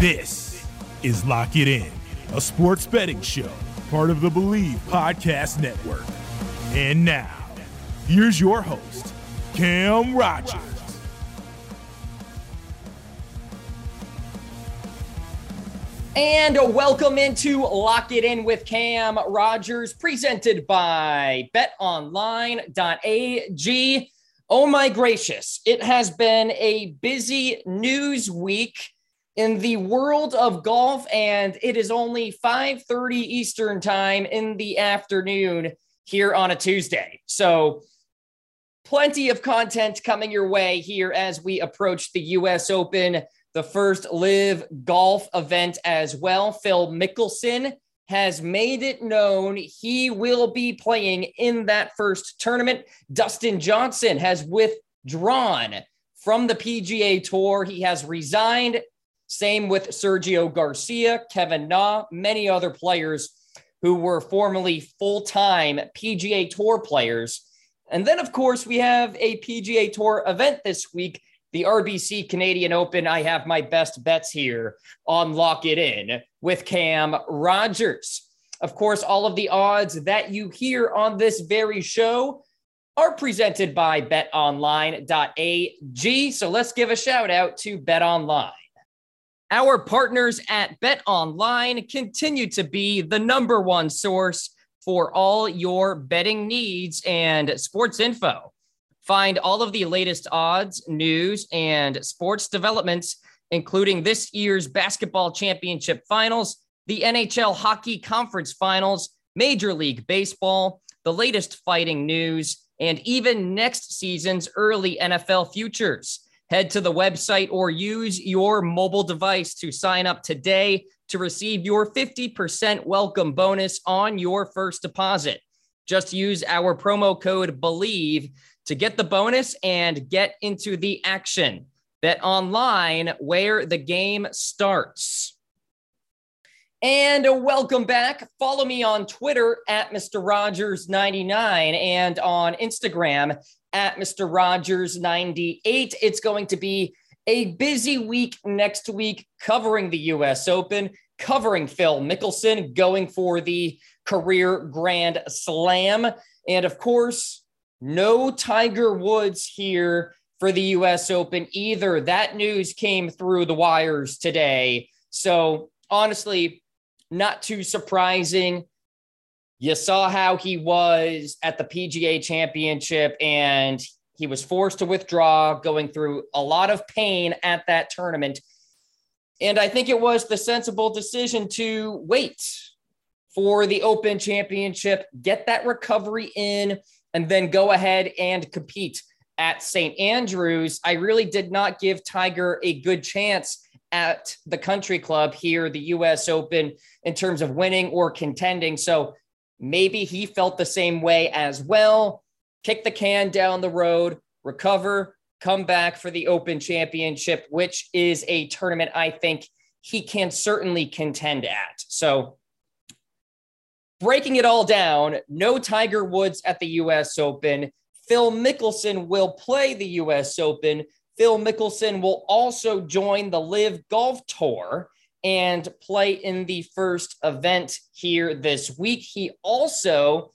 This is Lock It In, a sports betting show, part of the Bleav Podcast Network. And now, here's your host, Cam Rogers. And welcome into Lock It In with Cam Rogers, presented by betonline.ag. Oh my gracious, it has been a busy news week in the world of golf and it is only 5:30 Eastern time in the afternoon here on a Tuesday. So plenty of content coming your way here as we approach the US Open the first LIV Golf event as well. Phil Mickelson has made it known he will be playing in that first tournament. Dustin Johnson has withdrawn from the PGA Tour. He has resigned. Same with Sergio Garcia, Kevin Na, many other players who were formerly full time PGA Tour players. And then, of course, we have a PGA Tour event this week the RBC Canadian Open. I have my best bets here on Lock It In with Cam Rogers. Of course, all of the odds that you hear on this very show are presented by betonline.ag. So let's give a shout out to BetOnline. Our partners at BetOnline continue to be the number one source for all your betting needs and sports info. Find all of the latest odds, news, and sports developments, including this year's basketball championship finals, the NHL hockey conference finals, Major League Baseball, the latest fighting news, and even next season's early NFL futures. Head to the website or use your mobile device to sign up today to receive your 50% welcome bonus on your first deposit. Just use our promo code BLEAV to get the bonus and get into the action. Bet online where the game starts. And welcome back. Follow me on Twitter at Mr. Rogers99 and on Instagram at Mr. Rogers98. It's going to be a busy week next week covering the US Open, covering Phil Mickelson, going for the career Grand Slam. And of course, no Tiger Woods here for the US Open either. That news came through the wires today. So, honestly, not too surprising. You saw how he was at the PGA Championship and he was forced to withdraw, going through a lot of pain at that tournament. And I think it was the sensible decision to wait for the Open Championship, get that recovery in and then go ahead and compete at St. Andrews. I really did not give Tiger a good chance at the country club here, the US Open, in terms of winning or contending. So maybe he felt the same way as well. Kick the can down the road, recover, come back for the Open Championship, which is a tournament I think he can certainly contend at. So breaking it all down, no Tiger Woods at the US Open. Phil Mickelson will play the US Open. Phil Mickelson will also join the LIV Golf Tour and play in the first event here this week. He also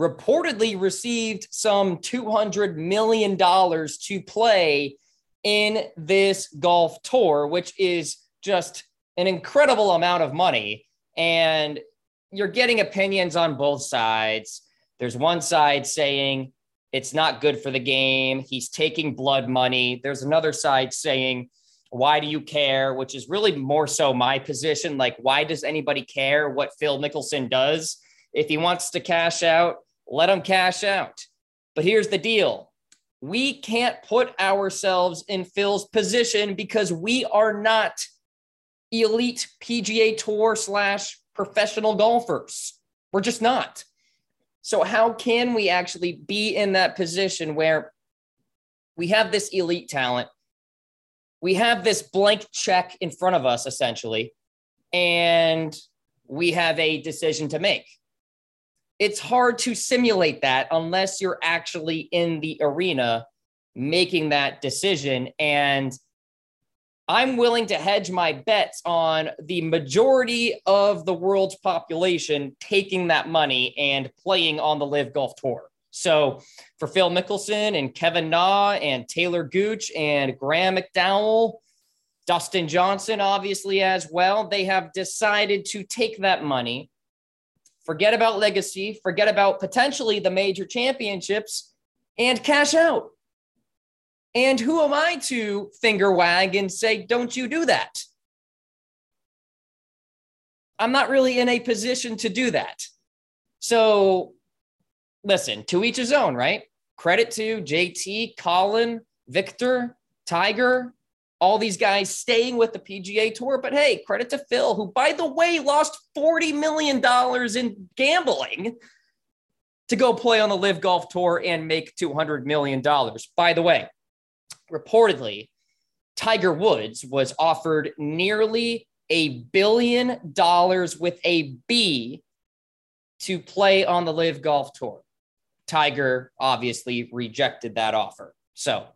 reportedly received some $200 million to play in this golf tour, which is just an incredible amount of money. And you're getting opinions on both sides. There's one side saying it's not good for the game. He's taking blood money. There's another side saying, why do you care? Which is really more so my position. Like, why does anybody care what Phil Mickelson does? If he wants to cash out, let him cash out. But here's the deal we can't put ourselves in Phil's position because we are not elite PGA Tour slash professional golfers. We're just not. So, how can we actually be in that position where we have this elite talent? We have this blank check in front of us, essentially, and we have a decision to make. It's hard to simulate that unless you're actually in the arena making that decision. And I'm willing to hedge my bets on the majority of the world's population taking that money and playing on the LIV Golf Tour. So for Phil Mickelson and Kevin Na and Taylor Gooch and Graham McDowell, Dustin Johnson, obviously, as well, they have decided to take that money, forget about legacy, forget about potentially the major championships, and cash out. And who am I to finger wag and say, don't you do that? I'm not really in a position to do that. So listen, to each his own, right? Credit to JT, Collin, Victor, Tiger, all these guys staying with the PGA Tour. But hey, credit to Phil, who, by the way, lost $40 million in gambling to go play on the LIV Golf Tour and make $200 million. By the way, reportedly, Tiger Woods was offered nearly a billion dollars with a B to play on the LIV Golf Tour. Tiger obviously rejected that offer. So,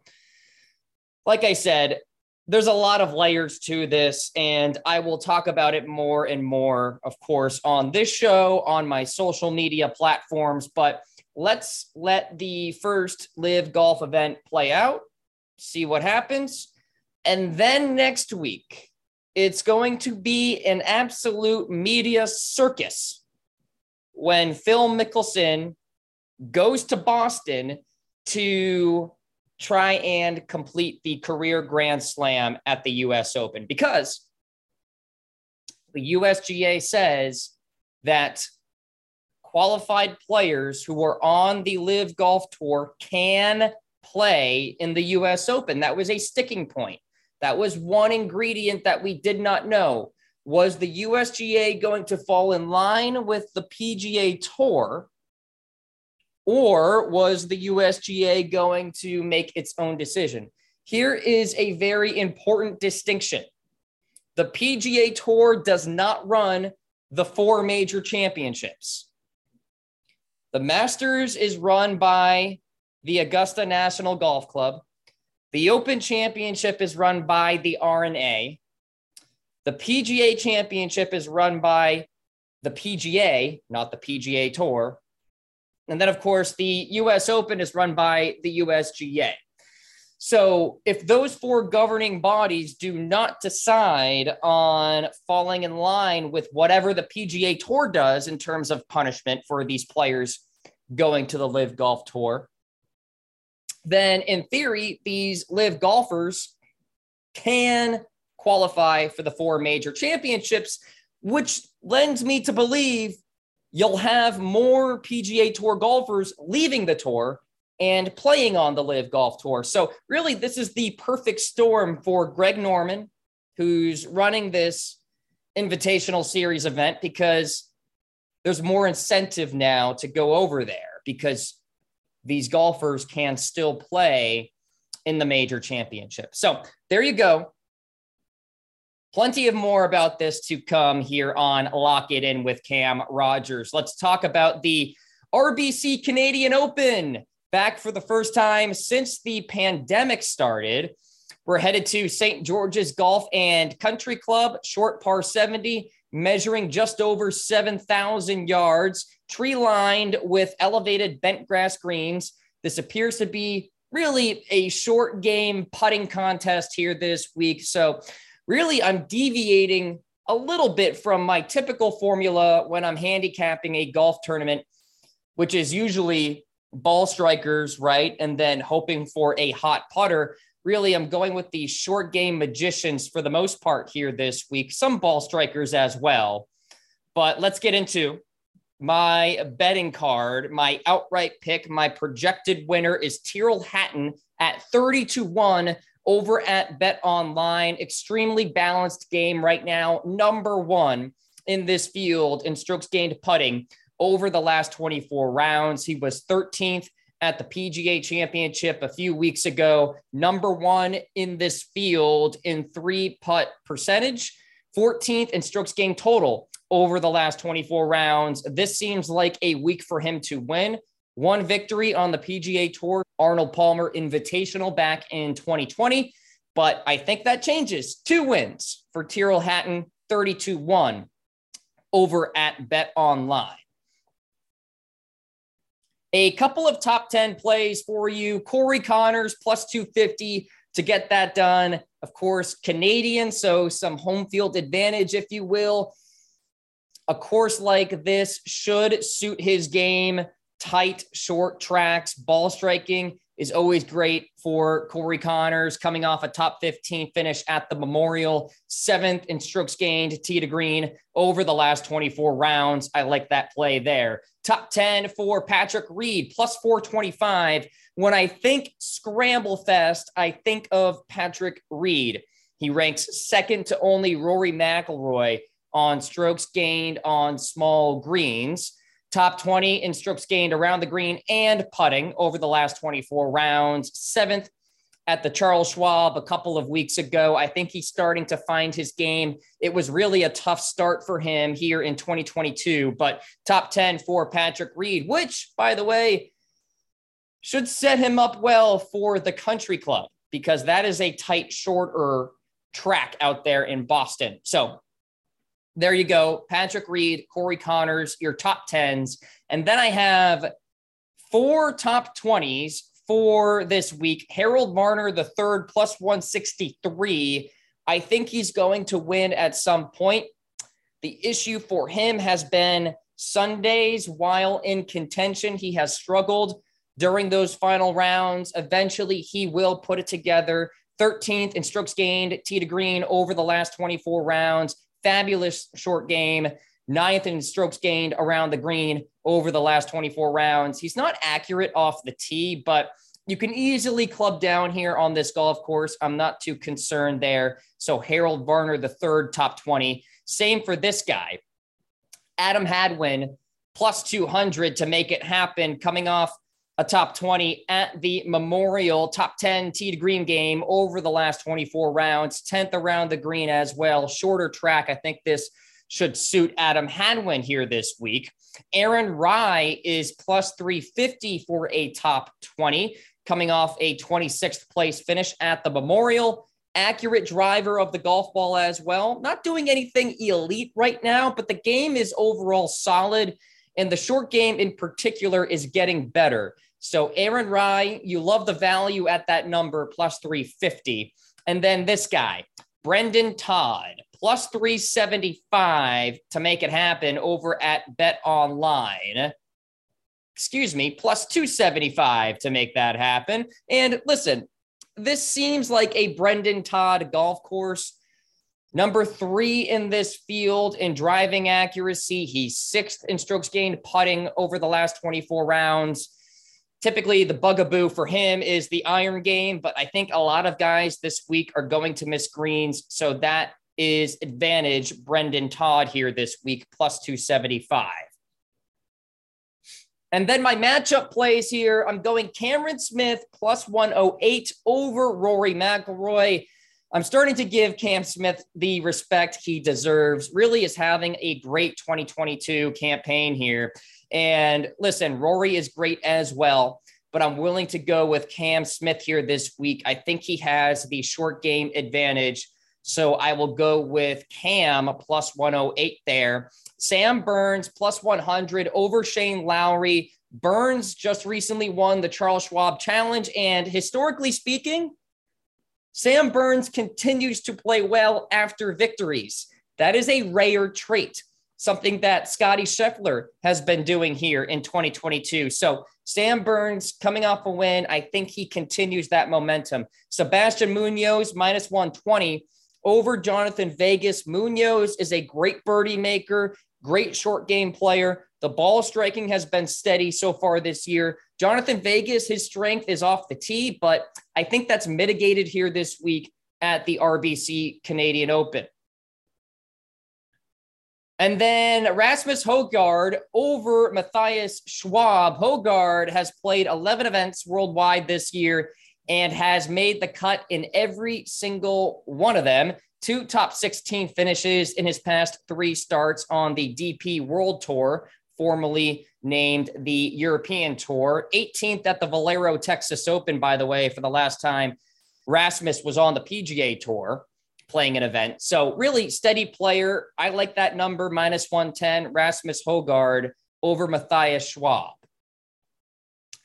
like I said, there's a lot of layers to this, and I will talk about it more and more, of course, on this show, on my social media platforms. But let's let the first LIV Golf event play out see what happens. And then next week, it's going to be an absolute media circus when Phil Mickelson goes to Boston to try and complete the career grand slam at the US Open because the USGA says that qualified players who are on the LIV Golf Tour can play in the US Open. That was a sticking point. That was one ingredient that we did not know. Was the USGA going to fall in line with the PGA Tour? Or was the USGA going to make its own decision? Here is a very important distinction. The PGA Tour does not run the four major championships. The Masters is run by the Augusta National Golf Club. The Open Championship is run by the R&A. The PGA Championship is run by the PGA, not the PGA Tour. And then, of course, the US Open is run by the USGA. So, if those four governing bodies do not decide on falling in line with whatever the PGA Tour does in terms of punishment for these players going to the LIV Golf Tour, then in theory, these LIV golfers can qualify for the four major championships, which lends me to believe you'll have more PGA Tour golfers leaving the tour and playing on the LIV Golf Tour. So, really, this is the perfect storm for Greg Norman, who's running this invitational series event because there's more incentive now to go over there because these golfers can still play in the major championship. So there you go. Plenty of more about this to come here on Lock It In with Cam Rogers. Let's talk about the RBC Canadian Open back for the first time since the pandemic started. We're headed to St. George's Golf and Country Club, short par 70, measuring just over 7,000 yards tree lined with elevated bent grass greens. This appears to be really a short game putting contest here this week. So, really, I'm deviating a little bit from my typical formula when I'm handicapping a golf tournament, which is usually ball strikers, right? And then hoping for a hot putter. Really, I'm going with the short game magicians for the most part here this week, some ball strikers as well. But let's get into my betting card, my outright pick, my projected winner is Tyrrell Hatton at 30 to 1 over at Bet Online. Extremely balanced game right now. Number one in this field in strokes gained putting over the last 24 rounds. He was 13th at the PGA Championship a few weeks ago. Number one in this field in three putt percentage, 14th in strokes gained total over the last 24 rounds. This seems like a week for him to win. One victory on the PGA Tour, Arnold Palmer Invitational back in 2020. But I think that changes. Two wins for Tyrrell Hatton, 32 1 over at Bet Online. A couple of top 10 plays for you. Corey Conners plus 250 to get that done. Of course, Canadian, so some home field advantage, if you will. A course like this should suit his game. Tight, short tracks, ball striking is always great for Corey Conners coming off a top 15 finish at the Memorial, seventh in strokes gained, tee to green over the last 24 rounds. I like that play there. Top 10 for Patrick Reed, plus 425. When I think Scramble Fest, I think of Patrick Reed. He ranks second to only Rory McIlroy on strokes gained on small greens top 20 in strokes gained around the green and putting over the last 24 rounds, seventh at the Charles Schwab a couple of weeks ago. I think he's starting to find his game. It was really a tough start for him here in 2022, but top 10 for Patrick Reed, which, by the way, should set him up well for the country club because that is a tight, shorter track out there in Boston. So there you go. Patrick Reed, Corey Conners, your top 10s. And then I have four top 20s for this week. Harold Varner, the third, plus 163. I think he's going to win at some point. The issue for him has been Sundays while in contention. He has struggled during those final rounds. Eventually, he will put it together. 13th in strokes gained, tee to green over the last 24 rounds fabulous short game, ninth in strokes gained around the green over the last 24 rounds. He's not accurate off the tee, but you can easily club down here on this golf course. I'm not too concerned there. So Harold Varner, the third top 20. Same for this guy. Adam Hadwin, plus 200 to make it happen, coming off a top 20 at the Memorial, top 10 tee to green game over the last 24 rounds, 10th around the green as well. Shorter track. I think this should suit Adam Hadwin here this week. Aaron Rai is plus 350 for a top 20, coming off a 26th place finish at the Memorial. Accurate driver of the golf ball as well. Not doing anything elite right now, but the game is overall solid. And the short game in particular is getting better. So Aaron Rai, you love the value at that number, plus 350. And then this guy, Brendan Todd, plus 375 to make it happen over at Bet Online. Excuse me, plus 275 to make that happen. And listen, this seems like a Brendan Todd golf course. Number three in this field in driving accuracy. He's sixth in strokes gained putting over the last 24 rounds typically the bugaboo for him is the iron game, but I think a lot of guys this week are going to miss greens. So that is advantage Brendan Todd here this week, plus 275. And then my matchup plays here. I'm going Cameron Smith plus 108 over Rory McIlroy. I'm starting to give Cam Smith the respect he deserves. Really is having a great 2022 campaign here. And listen, Rory is great as well, but I'm willing to go with Cam Smith here this week. I think he has the short game advantage. So I will go with Cam plus 108 there. Sam Burns plus 100 over Shane Lowry. Burns just recently won the Charles Schwab Challenge. And historically speaking, Sam Burns continues to play well after victories. That is a rare trait something that Scotty Scheffler has been doing here in 2022. So Sam Burns coming off a win. I think he continues that momentum. Sebastian Munoz minus 120 over Jhonattan Vegas. Munoz is a great birdie maker, great short game player. The ball striking has been steady so far this year. Jhonattan Vegas, his strength is off the tee, but I think that's mitigated here this week at the RBC Canadian Open. And then Rasmus Hojgaard over Matthias Schwab. Hojgaard has played 11 events worldwide this year and has made the cut in every single one of them. Two top 16 finishes in his past three starts on the DP World Tour, formerly named the European Tour. 18th at the Valero Texas Open, by the way, for the last time Rasmus was on the PGA Tour playing an event. So, really steady player. I like that number minus 110, Rasmus Hojgaard over Matthias Schwab.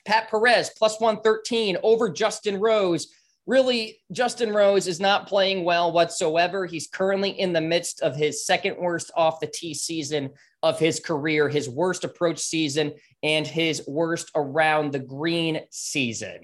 Pat Perez plus 113 over Justin Rose. Really, Justin Rose is not playing well whatsoever. He's currently in the midst of his second worst off the tee season of his career, his worst approach season, and his worst around the green season.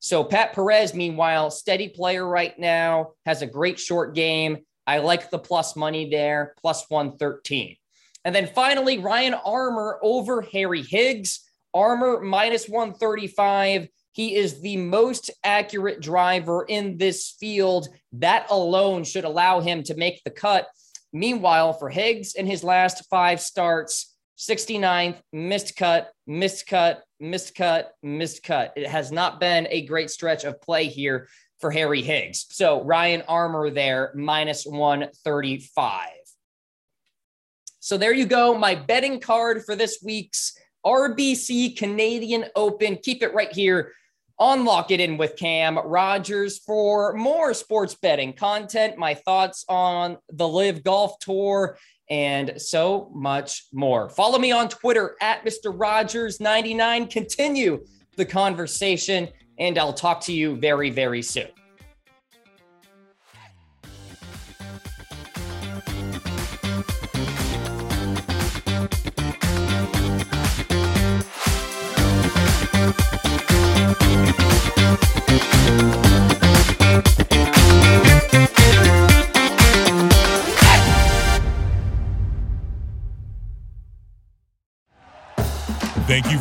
So, Pat Perez, meanwhile, steady player right now, has a great short game. I like the plus money there, plus 113. And then finally, Ryan Armour over Harry Higgs. Armour minus 135. He is the most accurate driver in this field. That alone should allow him to make the cut. Meanwhile, for Higgs in his last five starts, 69th, missed cut, missed cut, missed cut, missed cut. It has not been a great stretch of play here for Harry Higgs. So Ryan Armour there, minus 135. So there you go, my betting card for this week's RBC Canadian Open. Keep it right here on Lock It In with Cam Rogers for more sports betting content, my thoughts on the LIV Golf Tour, and so much more. Follow me on Twitter at Mr. Rogers99. Continue the conversation, and I'll talk to you very, very soon.